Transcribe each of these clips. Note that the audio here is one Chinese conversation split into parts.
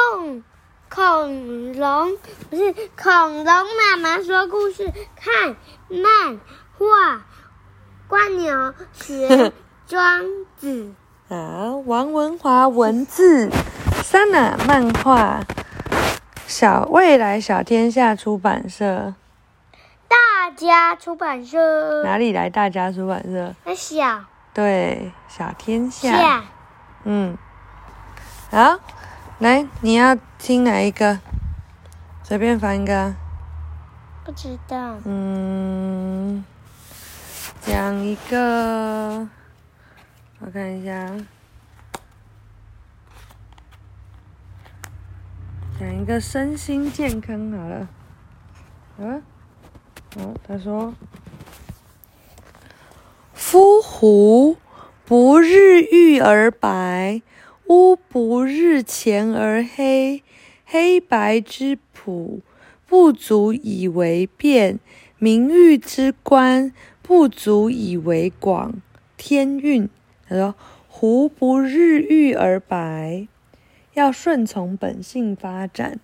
恐恐龙不是恐龙妈妈说故事，看漫画，蜗牛学庄子。好，王文华文字，Sana 漫画，小未来小天下出版社。大家出版社。哪里来大家出版社？那小。对，小天下。下。嗯。好，来，你要听哪一个？随便翻一个。不知道。嗯，讲一个，我看一下。讲一个身心健康好了。啊？哦，他说：“夫狐不日浴而白。”乌不日前而黑，黑白之谱不足以为辨，明喻之观不足以为广。天运，他说：“狐不日浴而白，要顺从本性发展。”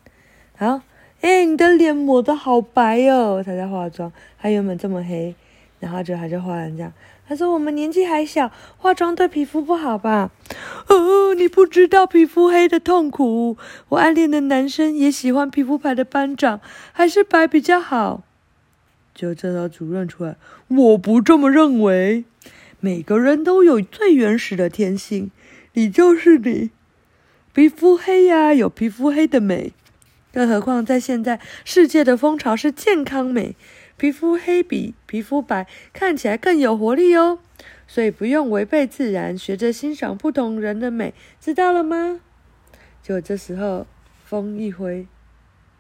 好，哎，你的脸抹得好白哦，他在化妆，他原本这么黑，然后就他就化成这样。他说：“我们年纪还小，化妆对皮肤不好吧？”哦，你不知道皮肤黑的痛苦。我暗恋的男生也喜欢皮肤白的班长，还是白比较好。就这时候主任出来，我不这么认为。每个人都有最原始的天性，你就是你。皮肤黑呀，有皮肤黑的美。更何况在现在，世界的风潮是健康美。皮肤黑比皮肤白看起来更有活力哦，所以不用违背自然，学着欣赏不同人的美，知道了吗？就这时候风一挥，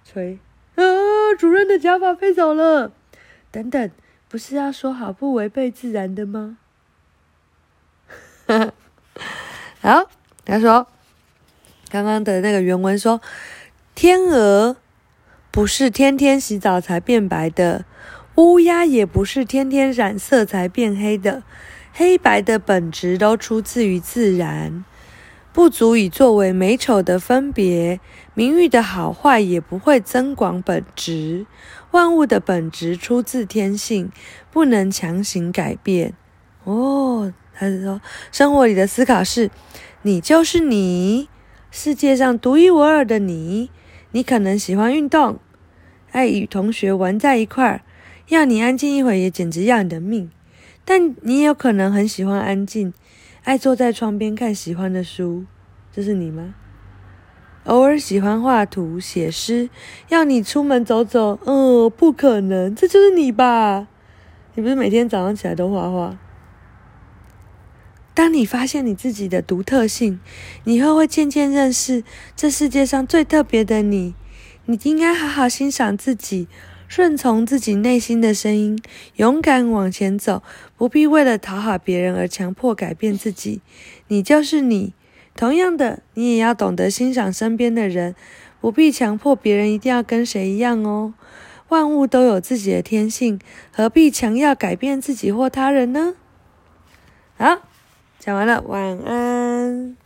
吹，啊！主任的假发飞走了。等等，不是要说好不违背自然的吗？好，他说，刚刚的那个原文说，天鹅不是天天洗澡才变白的。乌鸦也不是天天染色才变黑的，黑白的本质都出自于自然，不足以作为美丑的分别。名誉的好坏也不会增广本质。万物的本质出自天性，不能强行改变。哦，他是说，生活里的思考是：你就是你，世界上独一无二的你。你可能喜欢运动，爱与同学玩在一块儿。要你安静一会，也简直要你的命。但你也有可能很喜欢安静，爱坐在窗边看喜欢的书，这是你吗？偶尔喜欢画图、写诗，要你出门走走，嗯，不可能，这就是你吧？你不是每天早上起来都画画？当你发现你自己的独特性，你会会渐渐认识这世界上最特别的你。你应该好好欣赏自己。顺从自己内心的声音，勇敢往前走，不必为了讨好别人而强迫改变自己。你就是你。同样的，你也要懂得欣赏身边的人，不必强迫别人一定要跟谁一样哦。万物都有自己的天性，何必强要改变自己或他人呢？好，讲完了，晚安。